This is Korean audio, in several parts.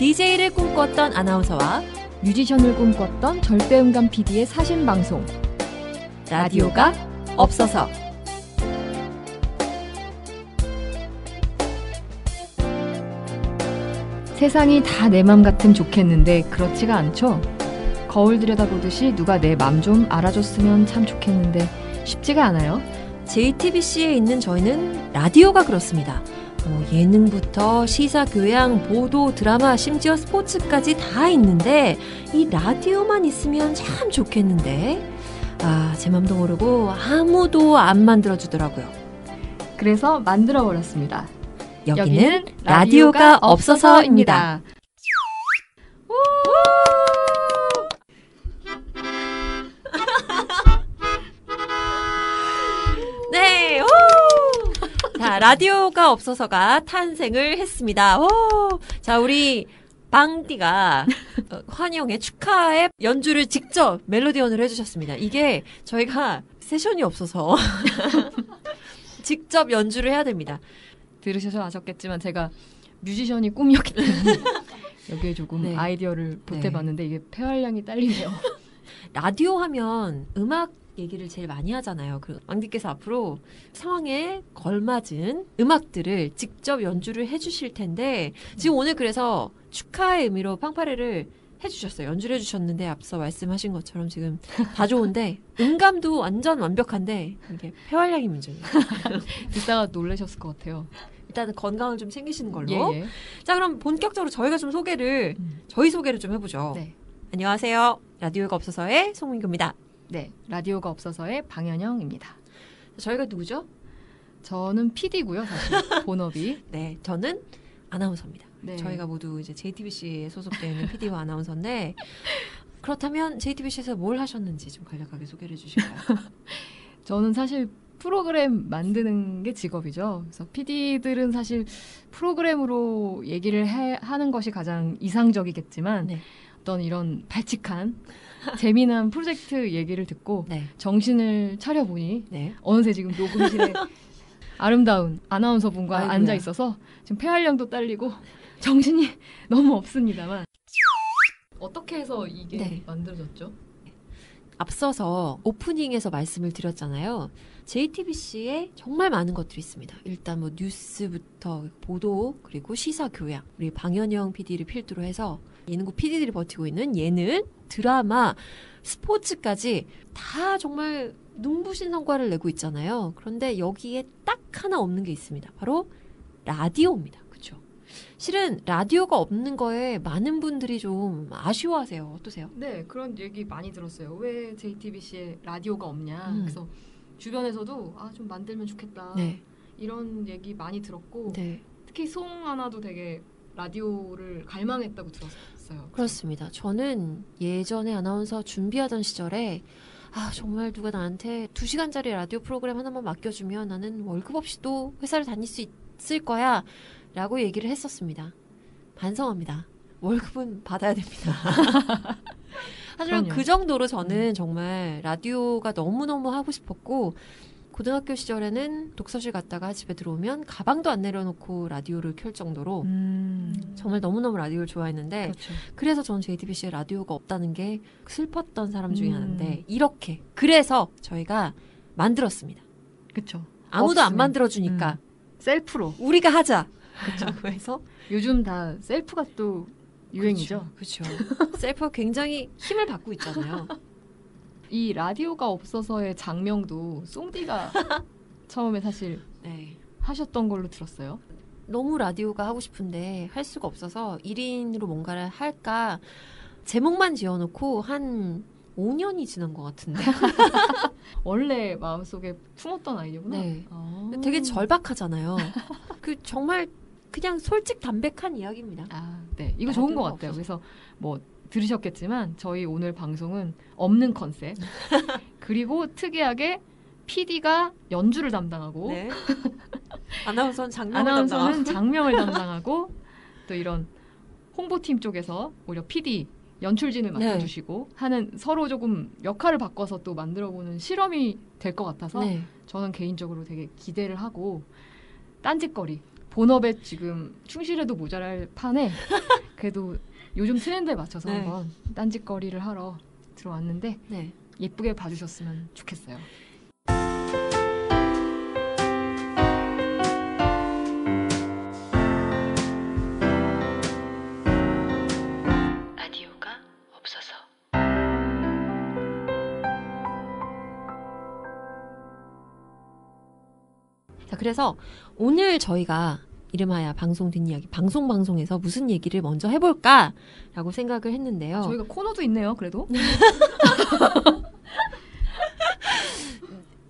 DJ를 꿈꿨던 아나운서와 뮤지션을 꿈꿨던 절대음감 PD의 사신 방송 라디오가 없어서 세상이 다 내 맘 같으면 좋겠는데 그렇지가 않죠. 거울 들여다보듯이 누가 내 맘 좀 알아줬으면 참 좋겠는데 쉽지가 않아요. JTBC에 있는 저희는 라디오가 그렇습니다. 뭐 예능부터 시사, 교양, 보도, 드라마, 심지어 스포츠까지 다 있는데 이 라디오만 있으면 참 좋겠는데 아, 제 맘도 모르고 아무도 안 만들어주더라고요. 그래서 만들어 버렸습니다. 여기는 라디오가 없어서입니다. 네, 오! 라디오가 없어서가 탄생을 했습니다. 오! 자, 우리 방디가 어, 환영의 축하의 연주를 직접 멜로디언을 해주셨습니다. 이게 저희가 세션이 없어서 직접 연주를 해야 됩니다. 들으셔서 아셨겠지만 제가 뮤지션이 꿈이었기 때문에 여기에 조금 네. 아이디어를 보태봤는데 이게 폐활량이 딸리네요. 라디오 하면 음악 얘기를 제일 많이 하잖아요. 그 왕디께서 앞으로 상황에 걸맞은 음악들을 직접 연주를 해주실 텐데 지금 오늘 그래서 축하의 의미로 팡파레를 해주셨어요. 연주를 해주셨는데 앞서 말씀하신 것처럼 지금 다 좋은데 음감도 완전 완벽한데 이게 폐활량이 문제예요. 듣다가 놀라셨을 것 같아요. 일단은 건강을 좀 챙기시는 걸로. 예, 예. 자 그럼 본격적으로 저희가 좀 소개를 음. 저희 소개를 좀 해보죠. 네. 안녕하세요. 라디오가 없어서의 송민규입니다. 네, 라디오가 없어서의 방현영입니다. 저희가 누구죠? 저는 PD고요, 사실 본업이. 네, 저는 아나운서입니다. 네. 저희가 모두 이제 JTBC에 소속되어 있는 PD와 아나운서인데 그렇다면 JTBC에서 뭘 하셨는지 좀 간략하게 소개를 해주실까요? 저는 사실 프로그램 만드는 게 직업이죠. 그래서 PD들은 사실 프로그램으로 얘기를 해, 하는 것이 가장 이상적이겠지만 네. 어떤 이런 발칙한 재미난 프로젝트 얘기를 듣고 네, 정신을 차려보니 네. 어느새 지금 녹음실에 아름다운 아나운서분과 아이고야. 앉아 있어서 지금 폐활량도 딸리고 정신이 너무 없습니다만 어떻게 해서 이게 네. 만들어졌죠? 앞서서 오프닝에서 말씀을 드렸잖아요. JTBC에 정말 많은 것들이 있습니다. 일단 뭐 뉴스부터 보도 그리고 시사 교양 우리 방현영 PD를 필두로 해서 예능국 PD들이 버티고 있는 예능, 드라마, 스포츠까지 다 정말 눈부신 성과를 내고 있잖아요. 그런데 여기에 딱 하나 없는 게 있습니다. 바로 라디오입니다. 그렇죠? 실은 라디오가 없는 거에 많은 분들이 좀 아쉬워하세요. 어떠세요? 네, 그런 얘기 많이 들었어요. 왜 JTBC에 라디오가 없냐. 음. 그래서 주변에서도 아 좀 만들면 좋겠다. 네. 이런 얘기 많이 들었고 네. 특히 송 하나도 되게 라디오를 갈망했다고 들었어요. 그렇습니다. 저는 예전에 아나운서 준비하던 시절에 아 정말 누가 나한테 두 시간짜리 라디오 프로그램 하나만 맡겨주면 나는 월급 없이도 회사를 다닐 수 있을 거야 라고 얘기를 했었습니다. 반성합니다. 월급은 받아야 됩니다. 하지만 그럼요. 그 정도로 저는 정말 라디오가 너무너무 하고 싶었고 고등학교 시절에는 독서실 갔다가 집에 들어오면 가방도 안 내려놓고 라디오를 켤 정도로 음. 정말 너무너무 라디오를 좋아했는데 그렇죠. 그래서 전 JTBC에 라디오가 없다는 게 슬펐던 사람 중에 음. 하나인데 이렇게 그래서 저희가 만들었습니다. 그렇죠. 아무도 안 없으면. 만들어 주니까 셀프로. 우리가 하자. 그렇죠. 그래서 요즘 다 셀프가 또 유행이죠. 그렇죠. 셀프가 굉장히 힘을 받고 있잖아요. 이 라디오가 없어서의 장명도 송디가 처음에 사실 네. 하셨던 걸로 들었어요. 너무 라디오가 하고 싶은데 할 수가 없어서 1인으로 뭔가를 할까 제목만 지어놓고 한 5년이 지난 것 같은데 원래 마음속에 품었던 아이디어구나. 네. 아. 되게 절박하잖아요. 그 정말 그냥 솔직 담백한 이야기입니다. 아, 네. 이거 좋은 것 같아요. 없어서. 그래서 뭐 들으셨겠지만 저희 오늘 방송은 없는 컨셉 그리고 특이하게 PD가 연주를 담당하고 네. 아나운서는 장면을 아나운서는 담당하고. 장명을 담당하고 또 이런 홍보팀 쪽에서 오히려 PD 연출진을 네. 맡아주시고 하는 서로 조금 역할을 바꿔서 또 만들어보는 실험이 될 것 같아서 네. 저는 개인적으로 되게 기대를 하고 딴짓거리 본업에 지금 충실해도 모자랄 판에 그래도 요즘 트렌드에 맞춰서 네. 한번 딴짓거리를 하러 들어왔는데 네. 예쁘게 봐주셨으면 좋겠어요. 라디오가 없어서 자, 그래서 오늘 저희가 이름하여 방송 뒷이야기 방송 방송에서 무슨 얘기를 먼저 해볼까라고 생각을 했는데요. 저희가 코너도 있네요. 그래도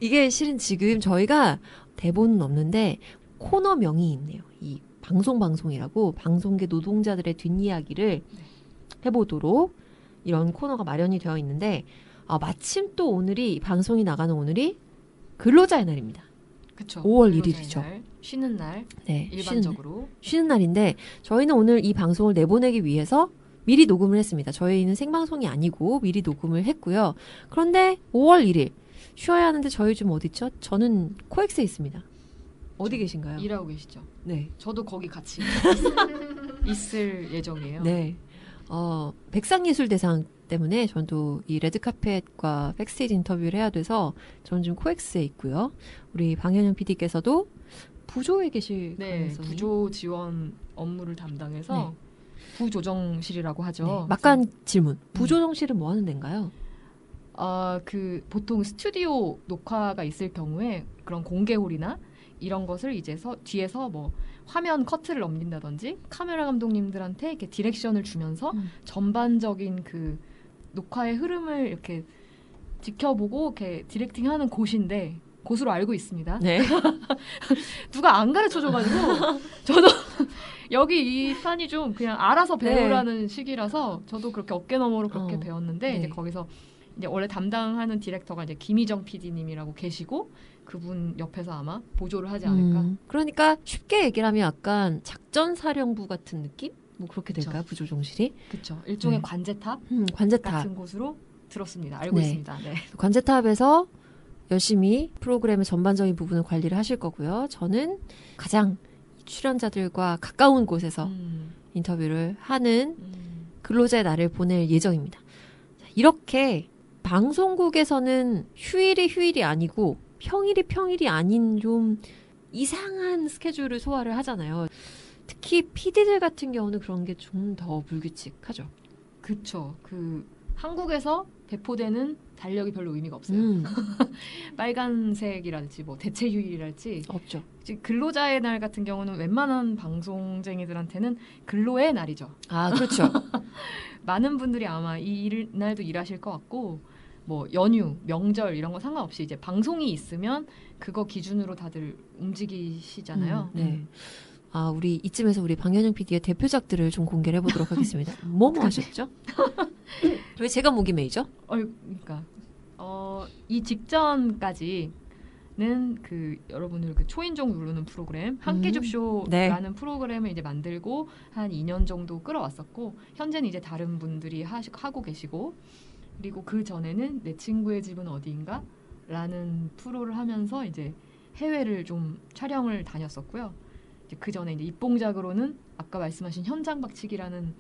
이게 실은 지금 저희가 대본은 없는데 코너명이 있네요. 이 방송 방송이라고 방송계 노동자들의 뒷이야기를 해보도록 이런 코너가 마련이 되어 있는데 아, 마침 또 오늘이 이 방송이 나가는 오늘이 근로자의 날입니다. 그쵸. 5월 근로자의 1일이죠. 날, 쉬는 날 네, 쉬는 날. 일반적으로 쉬는 날인데 저희는 오늘 이 방송을 내보내기 위해서 미리 녹음을 했습니다. 저희는 생방송이 아니고 미리 녹음을 했고요. 그런데 5월 1일 쉬어야 하는데 저희 좀 어디 있죠? 저는 코엑스에 있습니다. 어디 계신가요? 일하고 계시죠. 네. 저도 거기 같이 있을 예정이에요. 네. 어, 백상예술대상 때문에 저도 이 레드카펫과 backstage 인터뷰를 해야 돼서 저는 지금 코엑스에 있고요. 우리 방현영 PD께서도 부조에 계실 네, 가능성이 부조 지원 업무를 담당해서 부조정실이라고 하죠. 네. 막간 질문. 부조정실은 뭐 하는 데인가요? 아, 그 보통 스튜디오 녹화가 있을 경우에 그런 공개홀이나 이런 것을 이제 서, 뒤에서 뭐 화면 커트를 넘긴다든지 카메라 감독님들한테 이렇게 direction을 주면서 음. 전반적인 그 녹화의 흐름을 이렇게 지켜보고 이렇게 디렉팅하는 곳인데 곳으로 알고 있습니다. 네. 누가 안 가르쳐줘가지고 저도 여기 이 판이 좀 그냥 알아서 네. 배우라는 식이라서 저도 그렇게 어깨 너머로 그렇게 어, 배웠는데 네. 이제 거기서 이제 원래 담당하는 디렉터가 이제 김희정 PD님이라고 계시고 그분 옆에서 아마 보조를 하지 않을까. 음, 그러니까 쉽게 얘기를 하면 약간 작전 사령부 같은 느낌? 뭐 그렇게 될까 요? 부조정실이? 그렇죠. 일종의 네. 관제탑 음, 관제탑. 같은 곳으로 들었습니다. 알고 네. 있습니다. 네. 관제탑에서 열심히 프로그램의 전반적인 부분을 관리를 하실 거고요. 저는 가장 출연자들과 가까운 곳에서 음, 인터뷰를 하는 음. 근로자의 날을 보낼 예정입니다. 자, 이렇게 방송국에서는 휴일이 휴일이 아니고 평일이 평일이 아닌 좀 이상한 스케줄을 소화를 하잖아요. 특히 PD들 같은 경우는 그런 게 좀 더 불규칙하죠. 그쵸. 그 한국에서 배포되는 달력이 별로 의미가 없어요. 음, 빨간색이랄지 뭐 대체 휴일이랄지 없죠. 즉 근로자의 날 같은 경우는 웬만한 방송쟁이들한테는 근로의 날이죠. 아, 그렇죠. 많은 분들이 아마 이 일, 날도 일하실 것 같고 뭐 연휴, 명절 이런 거 상관없이 이제 방송이 있으면 그거 기준으로 다들 움직이시잖아요. 음, 네. 아, 우리 이쯤에서 우리 방현영 PD의 대표작들을 좀 공개를 해보도록 하겠습니다. 뭐 뭐 하셨죠? 왜 제가 목이 메이죠? 어, 그러니까 어, 이 직전까지는 그 여러분들 그 초인종 누르는 프로그램 함께 음, 줍쇼라는 프로그램을 이제 만들고 한 2년 정도 끌어왔었고 현재는 이제 다른 분들이 하시, 하고 계시고 그리고 그 전에는 내 친구의 집은 어디인가라는 프로를 하면서 이제 해외를 좀 촬영을 다녔었고요. 그 전에 이제 입봉작으로는 아까 말씀하신 현장 박치기라는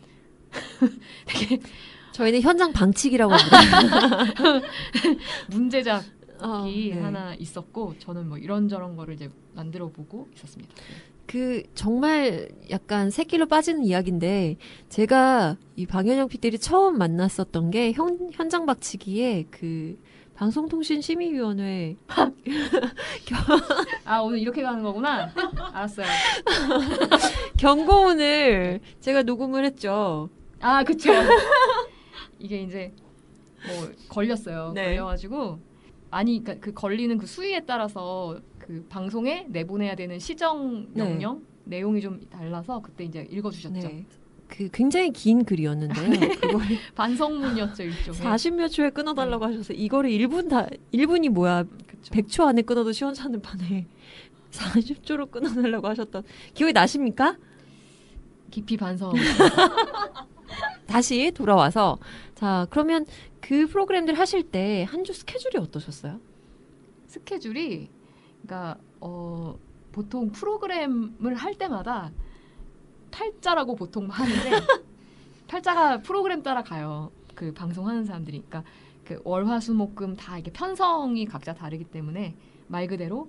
되게 저희는 현장 방치기라고 합니다. 문제작 어, 이 네. 하나 있었고 저는 뭐 이런저런 거를 이제 만들어 보고 있었습니다. 그 정말 약간 새끼로 빠지는 이야기인데 제가 이 방현영 PD를 처음 만났었던 게 현, 현장 박치기에 그 방송통신심의위원회 아 오늘 이렇게 가는 거구나. 알았어요. 경고문을 제가 녹음을 했죠. 아 그쵸. 이게 이제 뭐 걸렸어요. 네. 걸려가지고 아니 그러니까 그 걸리는 그 수위에 따라서 그 방송에 내보내야 되는 시정 네. 명령 내용이 좀 달라서 그때 이제 읽어주셨죠. 네. 그 굉장히 긴 글이었는데요. 그걸 반성문이었죠 일종의. 40몇 초에 끊어달라고 하셔서 이거를 1분 다 1분이 뭐야 그쵸. 100초 안에 끊어도 시원찮은 판에 40초로 끊어달라고 하셨던 기억이 나십니까? 깊이 반성. 다시 돌아와서 자 그러면 그 프로그램들 하실 때 한 주 스케줄이 어떠셨어요? 스케줄이 그러니까 어 보통 프로그램을 할 때마다 팔자라고 보통 하는데 팔자가 프로그램 따라 가요. 그 방송하는 사람들이 그러니까 그 월화수목금 다 이게 편성이 각자 다르기 때문에 말 그대로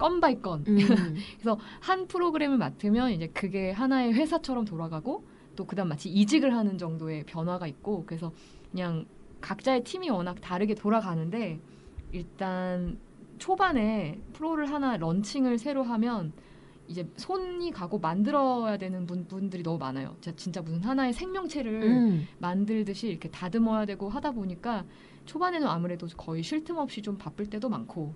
건 by 건 음. 한 프로그램을 맡으면 이제 그게 하나의 회사처럼 돌아가고 또 그다음 마치 이직을 하는 정도의 변화가 있고 그래서 그냥 각자의 팀이 워낙 다르게 돌아가는데 일단 초반에 프로를 하나 런칭을 새로 하면 이제 손이 가고 만들어야 되는 분, 분들이 너무 많아요. 진짜, 진짜 무슨 하나의 생명체를 음. 만들듯이 이렇게 다듬어야 되고 하다 보니까 초반에는 아무래도 거의 쉴 틈 없이 좀 바쁠 때도 많고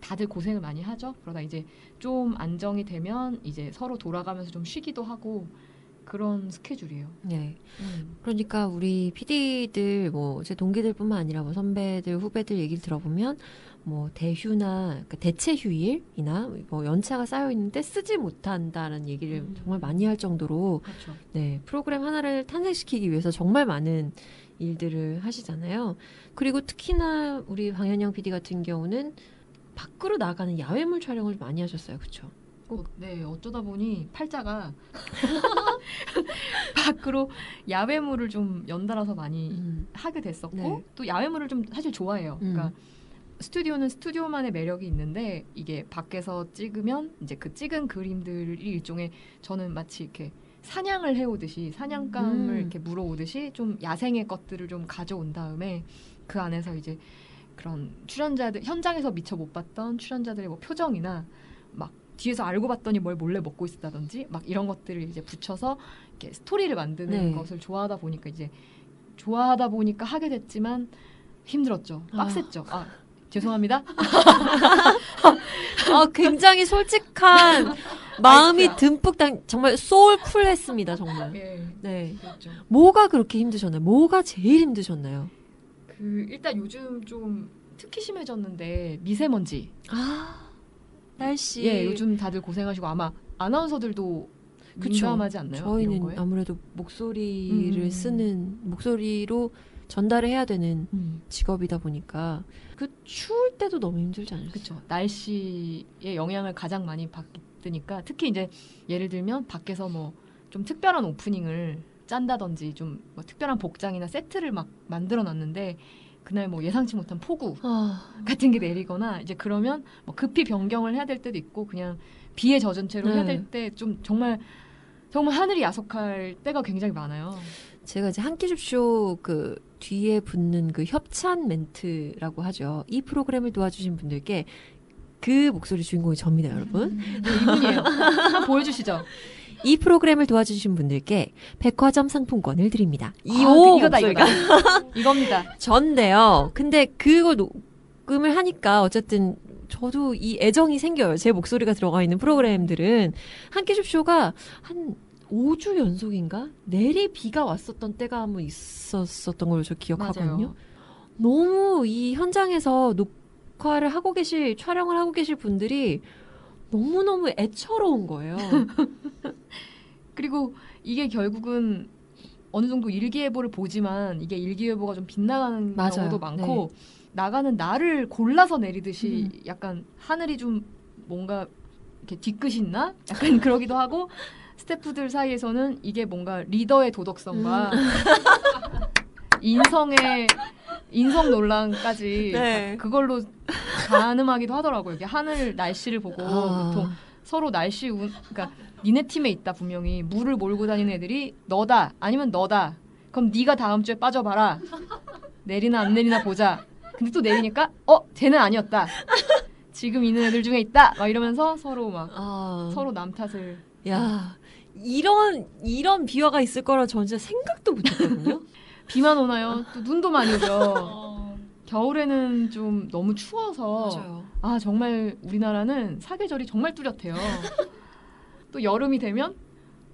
다들 고생을 많이 하죠. 그러다 이제 좀 안정이 되면 이제 서로 돌아가면서 좀 쉬기도 하고 그런 스케줄이에요. 네. 음. 그러니까 우리 PD들 뭐 제 동기들뿐만 아니라 뭐 선배들 후배들 얘기를 들어보면 뭐 대휴나 그러니까 대체 휴일이나 뭐 연차가 쌓여 있는데 쓰지 못한다는 얘기를 음. 정말 많이 할 정도로 그렇죠. 네 프로그램 하나를 탄생시키기 위해서 정말 많은 일들을 하시잖아요. 그리고 특히나 우리 방현영 PD 같은 경우는 밖으로 나가는 야외물 촬영을 많이 하셨어요, 그렇죠? 어, 네, 어쩌다 보니 팔자가 밖으로 야외물을 좀 연달아서 많이 음. 하게 됐었고 네. 또 야외물을 좀 사실 좋아해요. 음. 그러니까 스튜디오는 스튜디오만의 매력이 있는데 이게 밖에서 찍으면 이제 그 찍은 그림들이 일종의 저는 마치 이렇게 사냥을 해오듯이 사냥감을 음. 이렇게 물어오듯이 좀 야생의 것들을 좀 가져온 다음에 그 안에서 이제 그런 출연자들 현장에서 미처 못 봤던 출연자들의 뭐 표정이나 막 뒤에서 알고 봤더니 뭘 몰래 먹고 있다든지 막 이런 것들을 이제 붙여서 이렇게 스토리를 만드는 네. 것을 좋아하다 보니까 이제 좋아하다 보니까 하게 됐지만 힘들었죠. 아. 빡셌죠. 아, 죄송합니다. 아, 굉장히 솔직한 마음이. 듬뿍 당 정말 소울풀했습니다, 정말. 예, 네. 그렇죠. 뭐가 그렇게 힘드셨나요? 뭐가 제일 힘드셨나요? 그 일단 요즘 좀 특히 심해졌는데 미세먼지. 아, 날씨. 예, 요즘 다들 고생하시고 아마 아나운서들도 그쵸. 민감하지 않나요? 저희는? 아무래도 목소리를 음. 쓰는 목소리로 전달을 해야 되는 음. 직업이다 보니까 그 추울 때도 너무 힘들지 않으셨어요? 그렇죠. 날씨의 영향을 가장 많이 받으니까 특히 이제 예를 들면 밖에서 뭐 좀 특별한 오프닝을 짠다든지 좀 뭐 특별한 복장이나 세트를 막 만들어 놨는데 그날 뭐 예상치 못한 폭우 아, 같은 게 내리거나 이제 그러면 뭐 급히 변경을 해야 될 때도 있고 그냥 비에 젖은 채로 해야 네. 될때 좀 정말 정말 하늘이 야속할 때가 굉장히 많아요. 제가 이제 한끼줍쇼 그 뒤에 붙는 그 협찬 멘트라고 하죠. 이 프로그램을 도와주신 분들께 그 목소리 주인공이 접니다, 여러분. 네, 이분이에요. 한번 보여주시죠. 이 프로그램을 도와주신 분들께 백화점 상품권을 드립니다. 이 아, 오그 이거다 이거다. 이겁니다. 전데요. 근데 그걸 녹음을 하니까 어쨌든 저도 이 애정이 생겨요. 제 목소리가 들어가 있는 프로그램들은 한끼줍 쇼가 한 5주 연속인가 내리 비가 왔었던 때가 한번 있었었던 걸로 저 기억하거든요. 맞아요. 너무 이 현장에서 녹화를 하고 계실 촬영을 하고 계실 분들이 너무 너무 애처로운 거예요. 그리고 이게 결국은 어느 정도 일기예보를 보지만 이게 일기예보가 좀 빗나가는 맞아요. 경우도 많고 나가는 날을 골라서 내리듯이 음. 약간 하늘이 좀 뭔가 이렇게 뒤끝이 있나? 약간 그러기도 하고 스태프들 사이에서는 이게 뭔가 리더의 도덕성과 음. 인성의 인성 논란까지 네. 그걸로 가늠하기도 하더라고요. 이게 하늘 날씨를 보고 아. 보통 서로 날씨 운 그러니까 니네 팀에 있다 분명히. 물을 몰고 다니는 애들이 너다 아니면 너다. 그럼 네가 다음 주에 빠져봐라. 내리나 안 내리나 보자. 근데 또 내리니까 어 쟤는 아니었다. 지금 있는 애들 중에 있다. 막 이러면서 서로 막 아, 서로 남 탓을. 야 이런 이런 비화가 있을 거라 저 진짜 생각도 못했거든요. 비만 오나요? 또 눈도 많이 오죠 겨울에는 좀 너무 추워서 맞아요. 아 정말 우리나라는 사계절이 정말 뚜렷해요 또 여름이 되면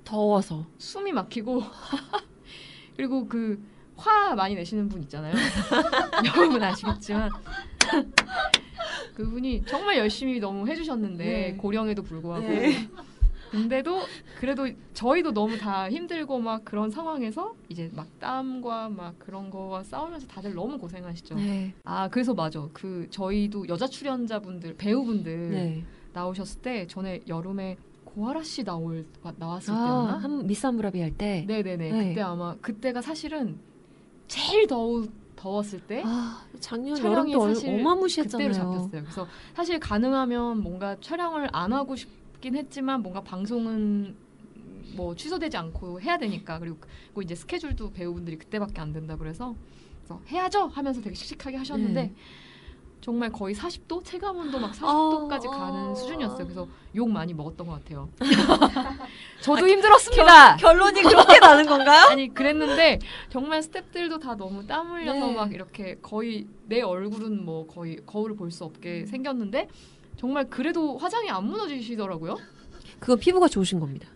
더워서. 숨이 막히고 그리고 그 화 많이 내시는 분 있잖아요. 여러분 아시겠지만 그분이 정말 열심히 너무 해주셨는데 네. 고령에도 불구하고 네. 근데도 그래도 저희도 너무 다 힘들고 막 그런 상황에서 이제 막 땀과 막 그런 거와 싸우면서 다들 너무 고생하시죠. 네. 아 그래서 맞아 그 저희도 여자 출연자분들 배우분들 네. 나오셨을 때 전에 여름에 고아라 씨 나올 나왔을 아, 때였나? 한 미스 함무라비 할 때. 네네네. 네. 그때 아마 그때가 사실은 제일 더우 더웠을 때 아, 작년 촬영이 사실 어마무시했잖아요. 그때로 잡혔어요. 그래서 사실 가능하면 뭔가 촬영을 안 하고 싶 긴 했지만 뭔가 방송은 뭐 취소되지 않고 해야 되니까 그리고, 이제 스케줄도 배우분들이 그때밖에 안 된다 그래서 그래서 해야죠 하면서 되게 씩씩하게 하셨는데 네. 정말 거의 40도 체감 온도 막 아, 40도까지 아. 가는 수준이었어요. 그래서 욕 많이 먹었던 것 같아요. 저도 힘들었습니다. 결 론이 그렇게 나는 건가요? 아니 그랬는데 정말 스탭들도 다 너무 땀 흘려서 네. 막 이렇게 거의 내 얼굴은 뭐 거의 거울을 볼 수 없게 생겼는데 정말 그래도 화장이 안 무너지시더라고요. 그건 피부가 좋으신 겁니다.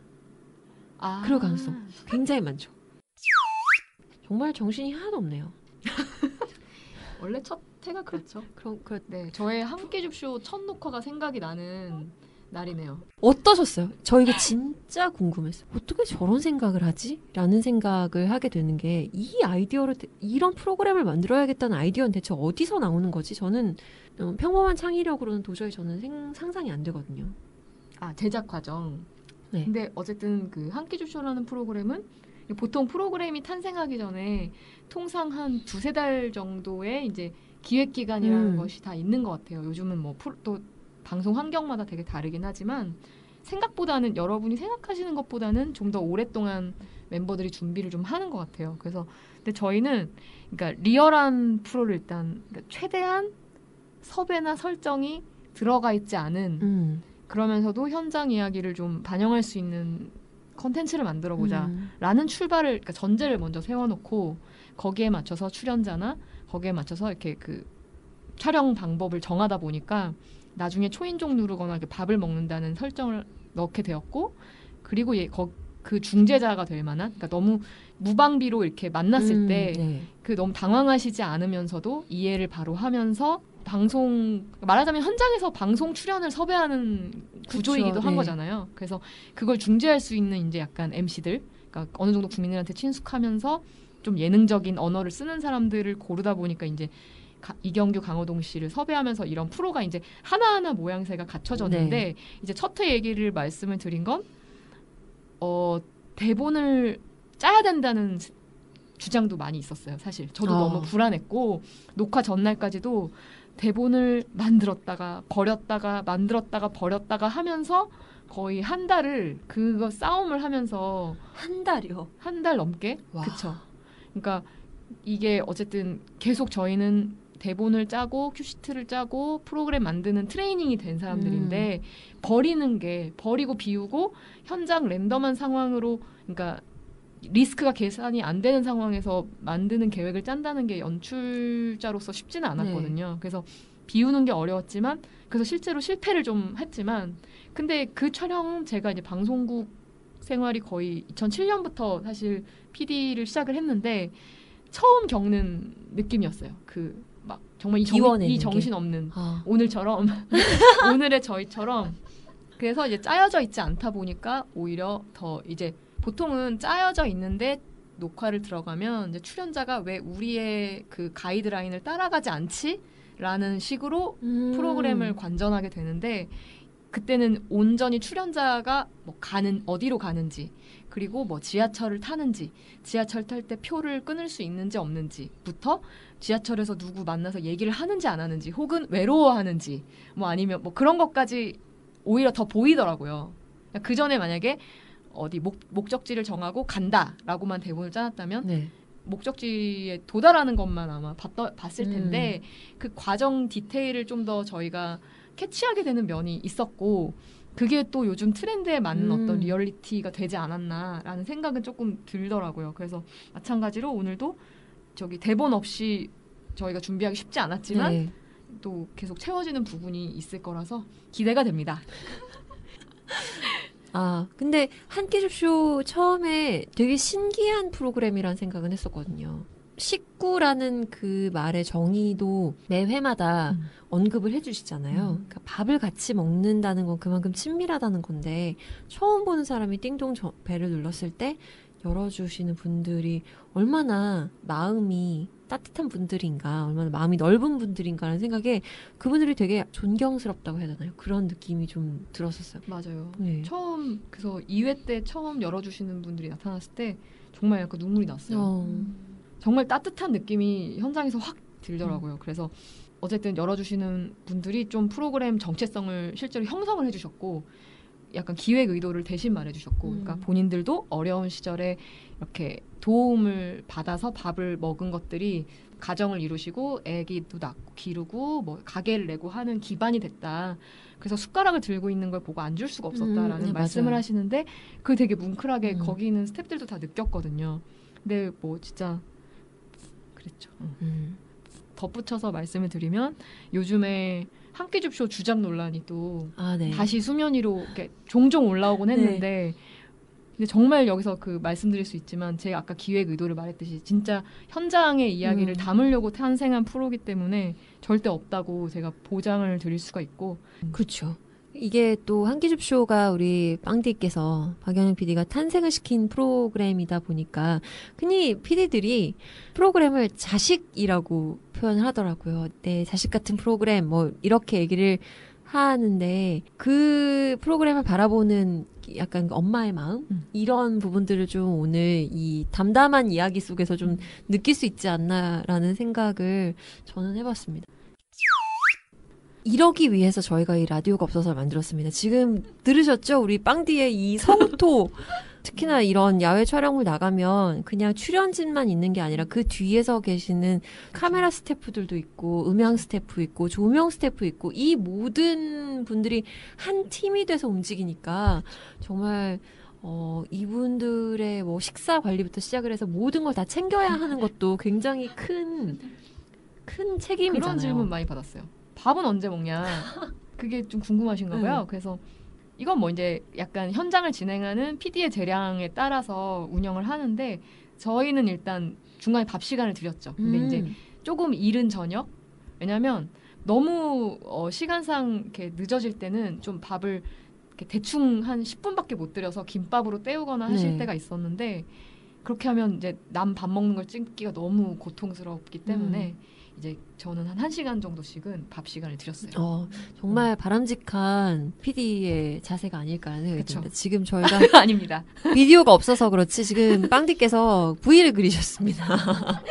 아 그럴 가능성. 굉장히 많죠. 정말 정신이 하나도 없네요. 원래 첫 해가 그렇죠. 그럼 그 네, 저의 함께 줍쇼 첫 녹화가 생각이 나는 날이네요. 어떠셨어요? 저 이거 진짜 궁금했어요. 어떻게 저런 생각을 하지? 라는 생각을 하게 되는 게 이 아이디어를 대- 이런 프로그램을 만들어야겠다는 아이디어는 대체 어디서 나오는 거지? 저는 어, 평범한 창의력으로는 도저히 저는 생- 상상이 안 되거든요. 아 제작 과정. 네. 근데 어쨌든 그 함께 줍쇼라는 프로그램은 보통 프로그램이 탄생하기 전에 통상 한 두세 달 정도의 이제 기획 기간이라는 음. 것이 다 있는 것 같아요. 요즘은 뭐 또 방송 환경마다 되게 다르긴 하지만 생각보다는 여러분이 생각하시는 것보다는 좀 더 오랫동안 멤버들이 준비를 좀 하는 것 같아요. 그래서 근데 저희는 그러니까 리얼한 프로를 일단 그러니까 최대한 섭외나 설정이 들어가 있지 않은 음. 그러면서도 현장 이야기를 좀 반영할 수 있는 컨텐츠를 만들어 보자. 음. 라는 출발을 그러니까 전제를 먼저 세워놓고 거기에 맞춰서 출연자나 거기에 맞춰서 이렇게 그 촬영 방법을 정하다 보니까 나중에 초인종 누르거나 이렇게 밥을 먹는다는 설정을 넣게 되었고 그리고 얘, 거, 그 중재자가 될 만한 그러니까 너무 무방비로 이렇게 만났을 음, 때 네. 그 너무 당황하시지 않으면서도 이해를 바로 하면서 방송 말하자면 현장에서 방송 출연을 섭외하는 구조이기도 그쵸, 한 네. 거잖아요. 그래서 그걸 중재할 수 있는 이제 약간 MC들, 그러니까 어느 정도 국민들한테 친숙하면서 좀 예능적인 언어를 쓰는 사람들을 고르다 보니까 이제 가- 이경규, 강호동 씨를 섭외하면서 이런 프로가 이제 하나하나 모양새가 갖춰졌는데 네. 이제 첫 회 얘기를 말씀을 드린 건 어, 대본을 짜야 된다는 스- 주장도 많이 있었어요. 사실 저도 아. 너무 불안했고 녹화 전날까지도 대본을 만들었다가 버렸다가 만들었다가 버렸다가 하면서 거의 한 달을 그거 싸움을 하면서 한 달이요. 한 달 넘게 와. 그쵸. 그러니까 이게 어쨌든 계속 저희는 대본을 짜고 큐시트를 짜고 프로그램 만드는 트레이닝이 된 사람들인데 버리는 게 버리고 비우고 현장 랜덤한 상황으로 그러니까 리스크가 계산이 안 되는 상황에서 만드는 계획을 짠다는 게 연출자로서 쉽지는 않았거든요. 그래서 비우는 게 어려웠지만 그래서 실제로 실패를 좀 했지만 근데 그 촬영 제가 이제 방송국 생활이 거의 2007년부터 사실 PD를 시작을 했는데 처음 겪는 느낌이었어요. 그 막 정말 이, 정, 이. 정신 없는 아. 오늘처럼 오늘의 저희처럼 그래서 이제 짜여져 있지 않다 보니까 오히려 더 이제 보통은 짜여져 있는데 녹화를 들어가면 이제 출연자가 왜 우리의 그 가이드라인을 따라가지 않지 라는 식으로 음. 프로그램을 관전하게 되는데 그때는 온전히 출연자가 뭐 가는 어디로 가는지 그리고 뭐 지하철을 타는지 지하철 탈 때 표를 끊을 수 있는지 없는지부터 지하철에서 누구 만나서 얘기를 하는지 안 하는지 혹은 외로워하는지 뭐 아니면 뭐 그런 것까지 오히려 더 보이더라고요. 그 전에 만약에 어디 목, 목적지를 정하고 간다라고만 대본을 짜놨다면 네. 목적지에 도달하는 것만 아마 봤, 봤을 음. 텐데 그 과정 디테일을 좀 더 저희가 캐치하게 되는 면이 있었고 그게 또 요즘 트렌드에 맞는 음. 어떤 리얼리티가 되지 않았나라는 생각은 조금 들더라고요. 그래서 마찬가지로 오늘도 저기 대본 없이 저희가 준비하기 쉽지 않았지만 네. 또 계속 채워지는 부분이 있을 거라서 기대가 됩니다. 아, 근데 한끼줍쇼 처음에 되게 신기한 프로그램이란 생각은 했었거든요. 식구라는 그 말의 정의도 매 회마다 음. 언급을 해주시잖아요. 음. 그러니까 밥을 같이 먹는다는 건 그만큼 친밀하다는 건데 처음 보는 사람이 띵동 저- 벨을 눌렀을 때 열어주시는 분들이 얼마나 마음이 따뜻한 분들인가, 얼마나 마음이 넓은 분들인가라는 생각에 그분들이 되게 존경스럽다고 해야 되나요? 그런 느낌이 좀 들었었어요. 맞아요. 네. 처음 그래서 2회 때 처음 열어주시는 분들이 나타났을 때 정말 약간 눈물이 났어요. 어, 정말 따뜻한 느낌이 현장에서 확 들더라고요. 그래서 어쨌든 열어주시는 분들이 좀 프로그램 정체성을 실제로 형성을 해주셨고 약간 기획 의도를 대신 말해주셨고, 음. 그러니까 본인들도 어려운 시절에 이렇게 도움을 받아서 밥을 먹은 것들이 가정을 이루시고 아기도 낳고 기르고 뭐 가게를 내고 하는 기반이 됐다. 그래서 숟가락을 들고 있는 걸 보고 안 줄 수가 없었다라는 음, 네, 말씀을 맞아요. 하시는데 그 되게 뭉클하게 음. 거기 있는 스태프들도 다 느꼈거든요. 근데 뭐 진짜 그랬죠. 응. 음. 덧붙여서 말씀을 드리면 요즘에 한끼 줍쇼 주작 논란이 또 아, 네. 다시 수면 위로 이렇게 종종 올라오곤 했는데 근데 정말 여기서 그 말씀드릴 수 있지만 제가 아까 기획 의도를 말했듯이 진짜 현장의 이야기를 음. 담으려고 탄생한 프로기 때문에 절대 없다고 제가 보장을 드릴 수가 있고 그렇죠. 이게 또 한기줍 쇼가 우리 빵디께서 박영현 PD가 탄생을 시킨 프로그램이다 보니까 흔히 PD들이 프로그램을 자식이라고 표현을 하더라고요. 내 자식 같은 프로그램 뭐 이렇게 얘기를 하는데 그 프로그램을 바라보는 약간 엄마의 마음 음. 이런 부분들을 좀 오늘 이 담담한 이야기 속에서 좀 느낄 수 있지 않나라는 생각을 저는 해봤습니다. 이러기 위해서 저희가 이 라디오가 없어서 만들었습니다. 지금 들으셨죠? 우리 빵디의 이 성토. 특히나 이런 야외 촬영을 나가면 그냥 출연진만 있는 게 아니라 그 뒤에서 계시는 카메라 스태프들도 있고 음향 스태프 있고 조명 스태프 있고 이 모든 분들이 한 팀이 돼서 움직이니까 정말 어 이분들의 뭐 식사 관리부터 시작을 해서 모든 걸 다 챙겨야 하는 것도 굉장히 큰 큰 책임이잖아요. 그런 질문 많이 받았어요. 밥은 언제 먹냐? 그게 좀 궁금하신가 봐요. 네. 그래서 이건 뭐 이제 약간 현장을 진행하는 PD의 재량에 따라서 운영을 하는데 저희는 일단 중간에 밥 시간을 드렸죠. 근데 음. 이제 조금 이른 저녁 왜냐면 너무 어, 시간상 이렇게 늦어질 때는 좀 밥을 대충 한 10분밖에 못 드려서 김밥으로 때우거나 하실 네. 때가 있었는데 그렇게 하면 이제 남 밥 먹는 걸 찍기가 너무 고통스럽기 때문에 이제 저는 한 1시간 정도씩은 밥 시간을 드렸어요. 어, 정말 바람직한 PD의 자세가 아닐까라는 생각이. 듭니다. 지금 저희가 아닙니다. 비디오가 없어서 그렇지 지금 빵디께서 V를 그리셨습니다.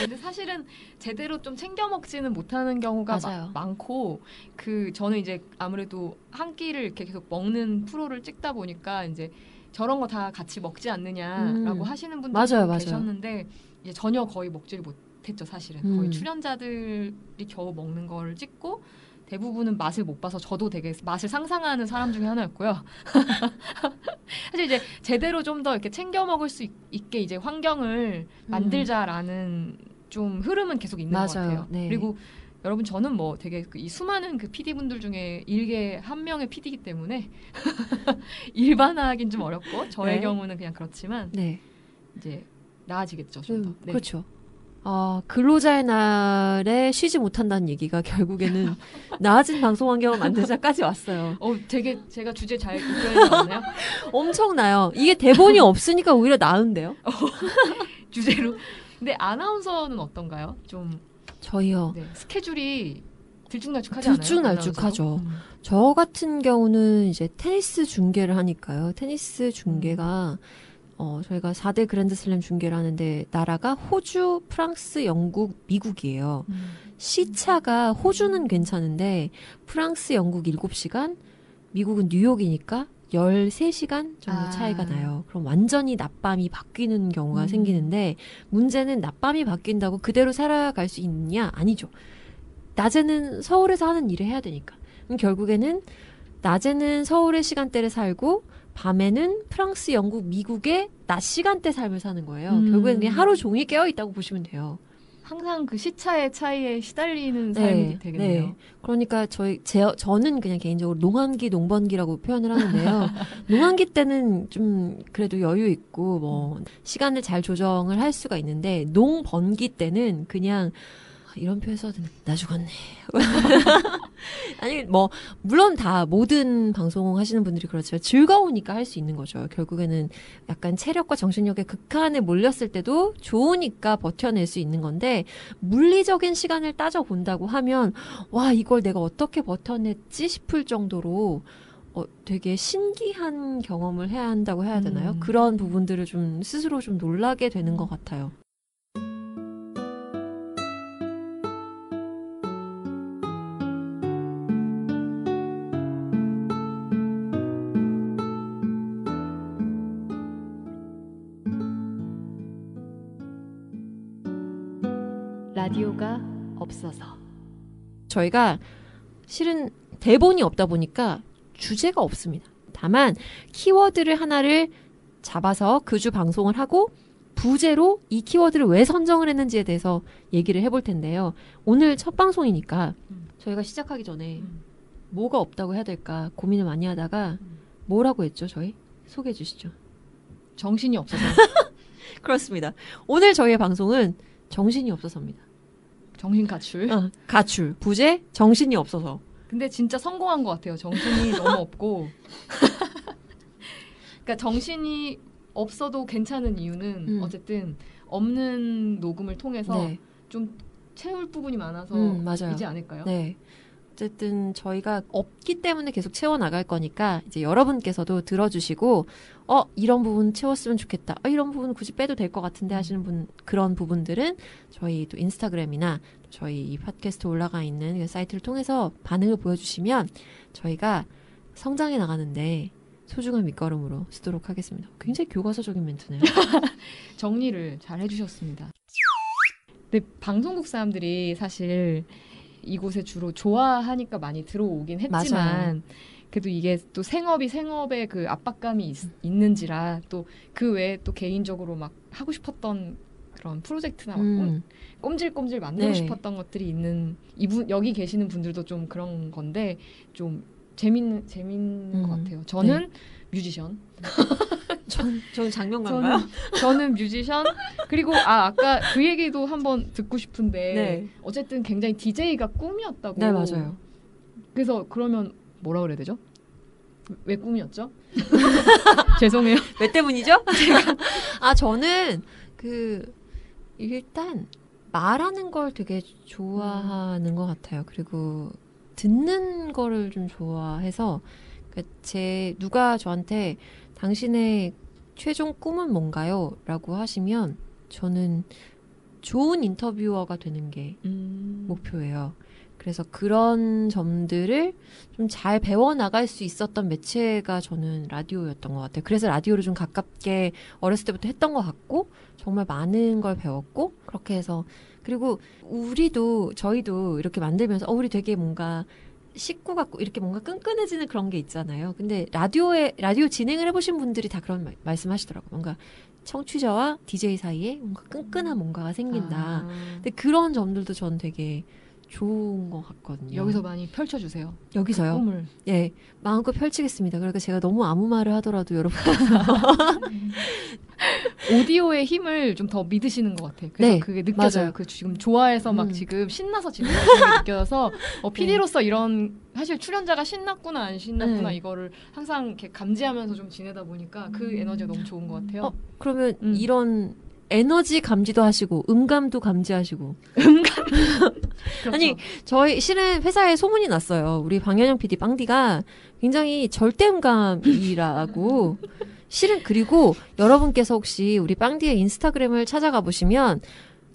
근데 사실은 제대로 좀 챙겨 먹지는 못하는 경우가. 마- 많고 그 저는 이제 아무래도 한 끼를 이렇게 계속 먹는 프로를 찍다 보니까 이제 저런 거 다 같이 먹지 않느냐라고 음. 하시는 분들도 맞아요, 맞아요. 계셨는데 이제 전혀 거의 먹지를 못 했죠 사실은 음. 거의 출연자들이 겨우 먹는 걸 찍고 대부분은 맛을 못 봐서 저도 되게 맛을 상상하는 사람 중에 하나였고요. 사실 이제 제대로 좀 더 이렇게 챙겨 먹을 수 있, 게 이제 환경을 만들자라는 좀 흐름은 계속 있는 것 맞아요. 같아요. 네. 그리고 여러분 저는 뭐 되게 그이 수많은 그 PD 분들 중에 일개 한 명의 PD이기 때문에 일반화하긴 좀 어렵고 저의 네. 경우는 그냥 그렇지만 네, 이제 나아지겠죠 좀 더. 음, 네. 그렇죠. 아, 근로자의 날에 쉬지 못한다는 얘기가 결국에는 나아진 방송 환경을 만들자까지 왔어요. 어 되게 제가 주제 잘 이끌어냈나요? 엄청나요. 이게 대본이 없으니까 오히려 나은데요? 주제로. 근데 아나운서는 어떤가요? 좀 저희요. 네, 스케줄이 들쭉날쭉하지 않아요? 들쭉날쭉하죠. 음. 저 같은 경우는 이제 테니스 중계를 하니까요. 테니스 중계가 어 저희가 4대 그랜드슬램 중계를 하는데 나라가 호주, 프랑스, 영국, 미국이에요. 음. 시차가 호주는 괜찮은데 프랑스, 영국 7시간, 미국은 뉴욕이니까 13시간 정도 아. 차이가 나요. 그럼 완전히 낮밤이 바뀌는 경우가 음. 생기는데 문제는 낮밤이 바뀐다고 그대로 살아갈 수 있느냐? 아니죠. 낮에는 서울에서 하는 일을 해야 되니까. 그럼 결국에는 낮에는 서울의 시간대를 살고 밤에는 프랑스, 영국, 미국의 낮 시간대 삶을 사는 거예요. 음. 결국에는 그냥 하루 종일 깨어 있다고 보시면 돼요. 항상 그 시차의 차이에 시달리는 삶이 되겠네요. 네. 그러니까 저희 제 저는 그냥 개인적으로 농한기 농번기라고 표현을 하는데요. 농한기 때는 좀 그래도 여유 있고 뭐 시간을 잘 조정을 할 수가 있는데 농번기 때는 그냥 이런 표현 써도? 나 죽었네. 아니, 뭐, 물론 다 모든 방송 하시는 분들이 그렇지만 즐거우니까 할 수 있는 거죠. 결국에는 약간 체력과 정신력의 극한에 몰렸을 때도 좋으니까 버텨낼 수 있는 건데, 물리적인 시간을 따져 본다고 하면, 와, 이걸 내가 어떻게 버텨냈지 싶을 정도로 어, 되게 신기한 경험을 해야 한다고 해야 되나요? 음. 그런 부분들을 좀 스스로 좀 놀라게 되는 것 같아요. 라디오가 없어서. 저희가 실은 대본이 없다 보니까 주제가 없습니다. 다만 키워드를 하나를 잡아서 그 주 방송을 하고 부제로 이 키워드를 왜 선정을 했는지에 대해서 얘기를 해볼 텐데요. 오늘 첫 방송이니까 음. 저희가 시작하기 전에 음. 뭐가 없다고 해야 될까 고민을 많이 하다가 음. 뭐라고 했죠, 저희? 소개해 주시죠. 정신이 없어서. 그렇습니다. 오늘 저희의 방송은 정신이 없어서입니다. 정신 가출. 어, 가출, 부제, 정신이 없어서. 근데 진짜 성공한 것 같아요. 정신이 너무 없고. 그러니까 정신이 없어도 괜찮은 이유는 음. 어쨌든 없는 녹음을 통해서 네, 좀 채울 부분이 많아서 음, 맞아요. 이지 않을까요? 네. 어쨌든 저희가 없기 때문에 계속 채워 나갈 거니까 이제 여러분께서도 들어주시고 어 이런 부분 채웠으면 좋겠다. 어, 이런 부분 굳이 빼도 될 것 같은데 하시는 분 그런 부분들은 저희 또 인스타그램이나 또 저희 이 팟캐스트 올라가 있는 그 사이트를 통해서 반응을 보여주시면 저희가 성장해 나가는데 소중한 밑거름으로 쓰도록 하겠습니다. 굉장히 교과서적인 멘트네요. 정리를 잘 해주셨습니다. 근데 방송국 사람들이 사실 이곳에 주로 좋아하니까 많이 들어오긴 했지만 맞아요. 그래도 이게 또 생업이 생업의 그 압박감이 있, 있는지라 또 그 외에 또 개인적으로 막 하고 싶었던 그런 프로젝트나 막 꼼- 음, 꼼 질꼼질 만들고 네. 싶었던 것들이 있는 이분 여기 계시는 분들도 좀 그런 건데 좀 재밌는 재밌는 음, 것 같아요. 저는 뮤지션, 전, 저는 저는 장면가인가요? 저는 뮤지션 그리고 아 아까 그 얘기도 한번 듣고 싶은데 네. 어쨌든 굉장히 DJ가 꿈이었다고. 네 맞아요. 그래서 그러면 뭐라 그래야 되죠? 왜 꿈이었죠? 죄송해요. 왜 때문이죠? 아 저는 그 일단 말하는 걸 되게 좋아하는 것 같아요. 그리고 듣는 거를 좀 좋아해서 그제 누가 저한테 당신의 최종 꿈은 뭔가요? 라고 하시면 저는 좋은 인터뷰어가 되는 게 음. 목표예요. 그래서 그런 점들을 좀 잘 배워 나갈 수 있었던 매체가 저는 라디오였던 것 같아요. 그래서 라디오를 좀 가깝게 어렸을 때부터 했던 것 같고 정말 많은 걸 배웠고 그렇게 해서 그리고 우리도 저희도 이렇게 만들면서 어 우리 되게 뭔가 식구 같고 이렇게 뭔가 끈끈해지는 그런 게 있잖아요. 근데 라디오에 라디오 진행을 해보신 분들이 다 그런 말, 말씀하시더라고. 요 뭔가 청취자와 DJ 사이에 뭔가 끈끈한 뭔가가 생긴다. 아. 근데 그런 점들도 전 되게 좋은 것 같거든요. 여기서 많이 펼쳐주세요. 여기서요. 꿈을. 예, 마음껏 펼치겠습니다. 그러니까 제가 너무 아무 말을 하더라도 여러분 오디오의 힘을 좀 더 믿으시는 것 같아. 그래서 네, 그게 느껴져요. 맞아요. 그 지금 좋아해서 막 음. 지금 신나서 게 느껴져서 어, PD로서 이런 사실 출연자가 신났구나 안 신났구나 네. 이거를 항상 이렇게 감지하면서 좀 지내다 보니까 그 에너지가 너무 좋은 것 같아요. 어, 그러면 음. 이런 에너지 감지도 하시고 음감도 감지하시고 그렇죠. 아니, 저희 실은 회사에 소문이 났어요. 우리 방현영 PD 빵디가 굉장히 절대 음감이라고. 실은 그리고 여러분께서 혹시 우리 빵디의 인스타그램을 찾아가 보시면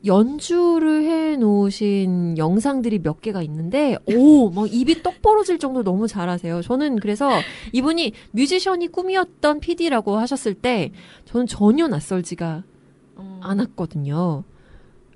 연주를 해 놓으신 영상들이 몇 개가 있는데 오, 막 입이 떡 벌어질 정도로 너무 잘하세요. 저는 그래서 이분이 뮤지션이 꿈이었던 PD라고 하셨을 때 저는 전혀 낯설지가 어, 않았거든요.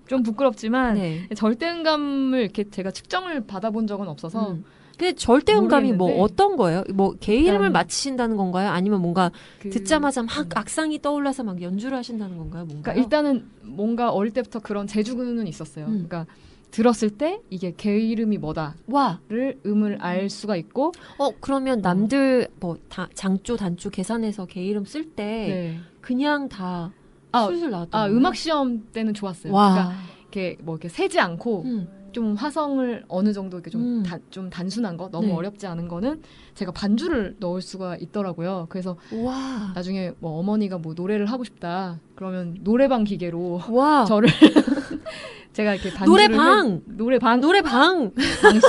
좀 부끄럽지만 네. 절대음감을 이렇게 제가 측정을 받아본 적은 없어서 음. 근데 절대 음감이 뭐 모르겠는데. 어떤 거예요? 뭐 개 이름을 일단- 맞히신다는 건가요? 아니면 뭔가 그- 듣자마자 막 음. 악상이 떠올라서 막 연주를 하신다는 건가요? 뭔가? 그러니까 일단은 뭔가 어릴 때부터 그런 재주는 있었어요. 음. 그러니까 들었을 때 이게 개 이름이 뭐다를 와, 음을 알 수가 있고 어 그러면 남들 뭐 다, 장조 단조 계산해서 개 이름 쓸때 네. 그냥 다 아, 술술 나왔던 아? 음악 시험 때는 좋았어요. 와, 그러니까 이렇게 뭐 이렇게 세지 않고 음. 좀 화성을 어느 정도 이렇게 좀, 음. 좀 단순한 거 너무 네. 어렵지 않은 거는 제가 반주를 넣을 수가 있더라고요. 그래서 와. 나중에 뭐 어머니가 뭐 노래를 하고 싶다 그러면 노래방 기계로 와. 저를 제가 이렇게 반주를 노래방! 해- 노래방 노래방. 방이,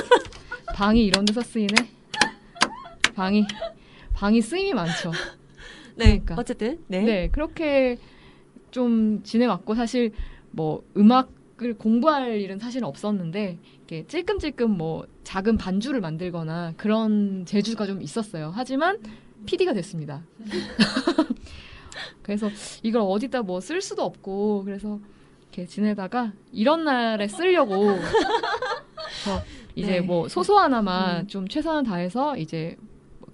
방이 이런 데서 쓰이네. 방이 방이 쓰임이 많죠. 네. 그러니까. 어쨌든. 네. 네, 그렇게 좀 지내왔고 사실 뭐 음악 을 공부할 일은 사실 없었는데 이렇게 찔끔찔끔 뭐 작은 반주를 만들거나 그런 재주가 좀 있었어요. 하지만 PD가 됐습니다. 그래서 이걸 어디다 뭐 쓸 수도 없고 그래서 이렇게 지내다가 이런 날에 쓰려고 저 이제 네. 뭐 소소 하나마 음. 좀 최선을 다해서 이제 뭐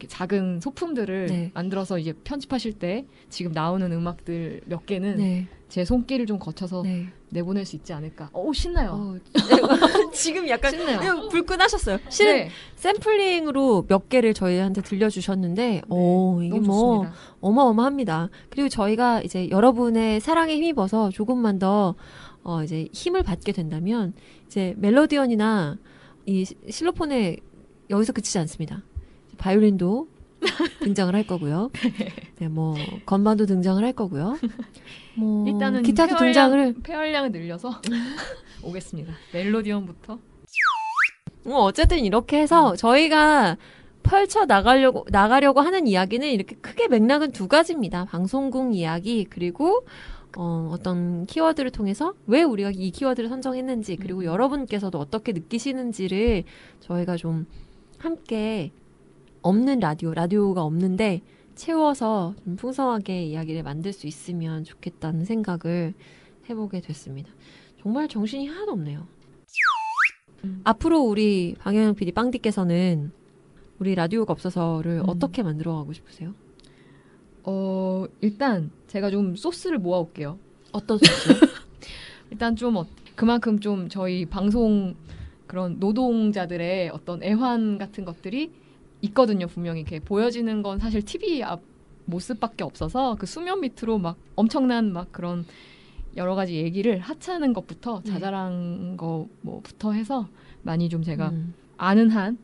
이렇게 작은 소품들을 네. 만들어서 이제 편집하실 때 지금 나오는 음악들 몇 개는 네. 제 손길을 좀 거쳐서 네. 내보낼 수 있지 않을까. 오 신나요. 어, 지금 약간 신나요. 그냥 불끈 하셨어요. 실은 네, 샘플링으로 몇 개를 저희한테 들려주셨는데, 어, 이게 뭐, 좋습니다. 어마어마합니다. 그리고 저희가 이제 여러분의 사랑에 힘입어서 조금만 더, 어, 이제 힘을 받게 된다면, 이제 멜로디언이나 이 시- 실로폰에 여기서 그치지 않습니다. 바이올린도 등장을 할 거고요. 네, 뭐, 건반도 등장을 할 거고요. 뭐, 일단은 기타도 폐활량- 등장을, 폐활량을 늘려서 오겠습니다. 멜로디언부터. 뭐 어쨌든 이렇게 해서 저희가 펼쳐 나가려고 나가려고 하는 이야기는 이렇게 크게 맥락은 두 가지입니다. 방송국 이야기 그리고 어, 어떤 키워드를 통해서 왜 우리가 이 키워드를 선정했는지 그리고 음. 여러분께서도 어떻게 느끼시는지를 저희가 좀 함께 없는 라디오 라디오가 없는데 채워서 좀 풍성하게 이야기를 만들 수 있으면 좋겠다는 생각을 해보게 됐습니다. 정말 정신이 하나도 없네요. 음. 앞으로 우리 방영영 PD 빵디께서는 우리 라디오가 없어서를 음. 어떻게 만들어가고 싶으세요? 어 일단 제가 좀 소스를 모아올게요. 어떤 소스요? 일단 좀 어- 그만큼 좀 저희 방송 그런 노동자들의 어떤 애환 같은 것들이 있거든요. 분명히 이렇게 보여지는 건 사실 TV 앞 모습밖에 없어서 그 수면 밑으로 막 엄청난 막 그런 여러 가지 얘기를 하찮은 것부터 네. 자잘한 거 뭐부터 해서 많이 좀 제가 음. 아는 한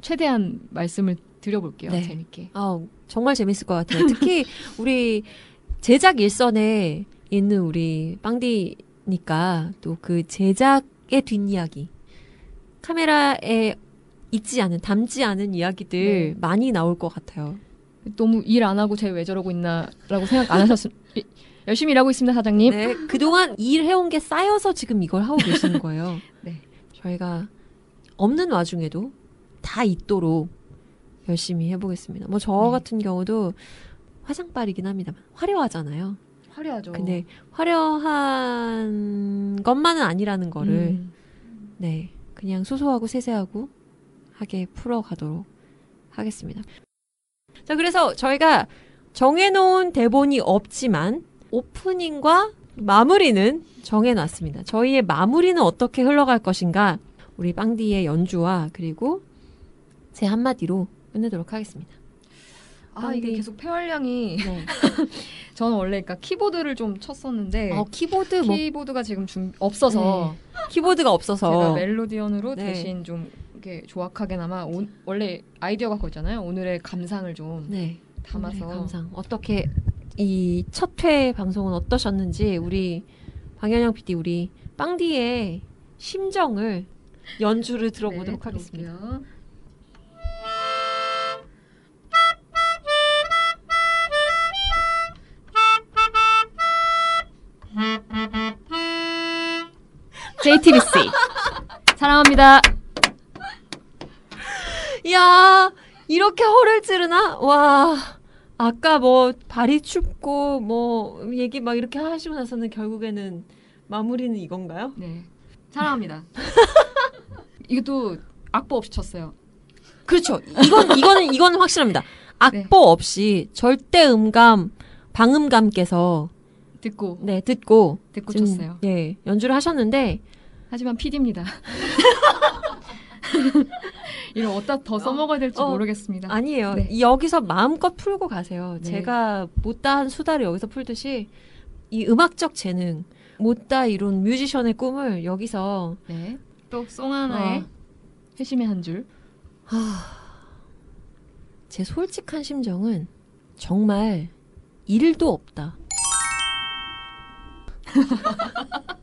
최대한 말씀을 드려볼게요. 네. 재밌게. 아, 정말 재밌을 것 같아요. 특히 우리 제작 일선에 있는 우리 빵디니까 또 그 제작의 뒷이야기, 카메라에 있지 않은, 담지 않은 이야기들 네. 많이 나올 것 같아요. 너무 일 안 하고 쟤 왜 저러고 있나라고 생각 안 하셨으면 열심히 일하고 있습니다, 사장님. 네, 그동안 일해온 게 쌓여서 지금 이걸 하고 계시는 거예요. 네. 저희가 없는 와중에도 다 있도록 열심히 해보겠습니다. 뭐저 네. 같은 경우도 화장빨이긴 합니다만 화려하잖아요. 화려하죠. 근데 화려한 것만은 아니라는 거를 음. 네 그냥 소소하고 세세하고 하게 풀어가도록 하겠습니다. 자 그래서 저희가 정해놓은 대본이 없지만 오프닝과 마무리는 정해놨습니다. 저희의 마무리는 어떻게 흘러갈 것인가 우리 빵디의 연주와 그리고 제 한마디로 끝내도록 하겠습니다. 아 이게. 계속 폐활량이 네. 저는 원래 그러니까 키보드를 좀 쳤었는데 어, 키보드 뭐 키보드가 지금 준 없어서 키보드가 없어서 제가 멜로디언으로 네. 대신 좀 이렇게 조악하게나마 오- 원래 아이디어가 그거 있잖아요. 오늘의 감상을 좀 네. 담아서 감상 어떻게 이 첫 회 방송은 어떠셨는지 우리 방현영 PD 우리 빵디의 심정을 연주를 들어보도록 네, 하겠습니다. 들어볼게요. JTBC 사랑합니다. 이야 이렇게 허를 찌르나? 와 아까 뭐 발이 춥고 뭐 얘기 막 이렇게 하시고 나서는 결국에는 마무리는 이건가요? 네 사랑합니다. 이것도 악보 없이 쳤어요. 그렇죠. 이건 이거는 이거는 확실합니다. 악보 네. 없이 절대 음감 방음감께서 듣고 네 듣고 듣고 쳤어요. 예 연주를 하셨는데 하지만 PD입니다. 이걸 어디다 더 써먹어야 될지 어, 모르겠습니다. 아니에요. 네. 이- 여기서 마음껏 풀고 가세요. 네. 제가 못다한 수다를 여기서 풀듯이 이 음악적 재능, 못다 이룬 뮤지션의 꿈을 여기서 네. 또송 하나에 어. 회심의 한 줄. 제 솔직한 심정은 정말 일도 없다.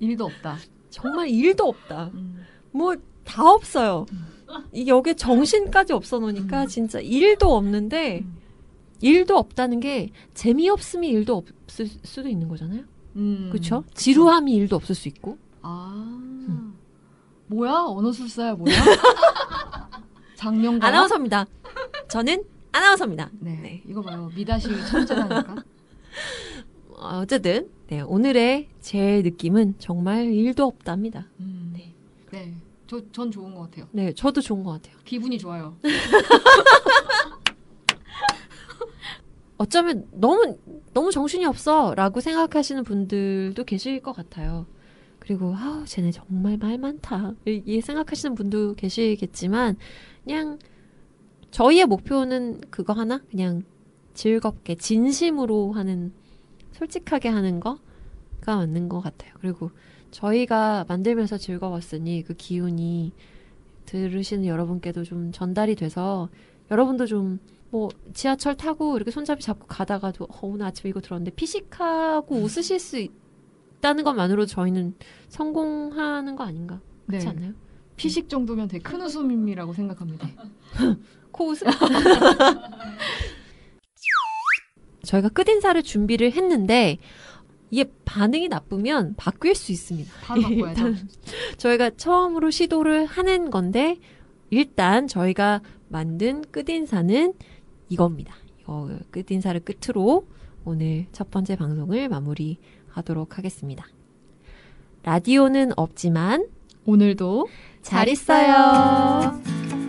일도 없다. 정말 일도 없다. 음. 뭐다 없어요. 이 여기에 정신까지 없어 놓으니까 음. 진짜 일도 없는데 음. 일도 없다는 게 재미없음이 일도 없을 수도 있는 거잖아요. 음. 그렇죠? 지루함이 일도 없을 수 있고. 아. 뭐야? 언어술사야 뭐야? 장명가. 아나운서입니다. 저는 아나운서입니다. 네. 네. 이거 봐요. 미다시 천재라니까. 어, 어쨌든 네, 오늘의 제 느낌은 정말 일도 없답니다. 음. 네. 네. 저, 전 좋은 것 같아요. 네, 저도 좋은 것 같아요. 기분이 좋아요. 어쩌면 너무 너무 정신이 없어 라고 생각하시는 분들도 계실 것 같아요. 그리고 아우 쟤네 정말 말 많다 이 생각하시는 분도 계시겠지만 그냥 저희의 목표는 그거 하나 그냥 즐겁게 진심으로 하는 솔직하게 하는 거가 맞는 것 같아요. 그리고 저희가 만들면서 즐거웠으니 그 기운이 들으시는 여러분께도 좀 전달이 돼서 여러분도 좀 뭐 지하철 타고 이렇게 손잡이 잡고 가다가도 어, 오늘 아침에 이거 들었는데 피식하고 웃으실 수 있다는 것만으로도 저희는 성공하는 거 아닌가 그렇지 네. 않나요? 피식 정도면 되게 큰 웃음이라고 생각합니다. 코 웃음? 저희가 끝인사를 준비를 했는데 이게 반응이 나쁘면 바뀔 수 있습니다. 일단 저희가 처음으로 시도를 하는 건데 일단 저희가 만든 끝인사는 이겁니다. 이거 끝인사를 끝으로 오늘 첫 번째 방송을 마무리하도록 하겠습니다. 라디오는 없지만 오늘도 잘 있어요.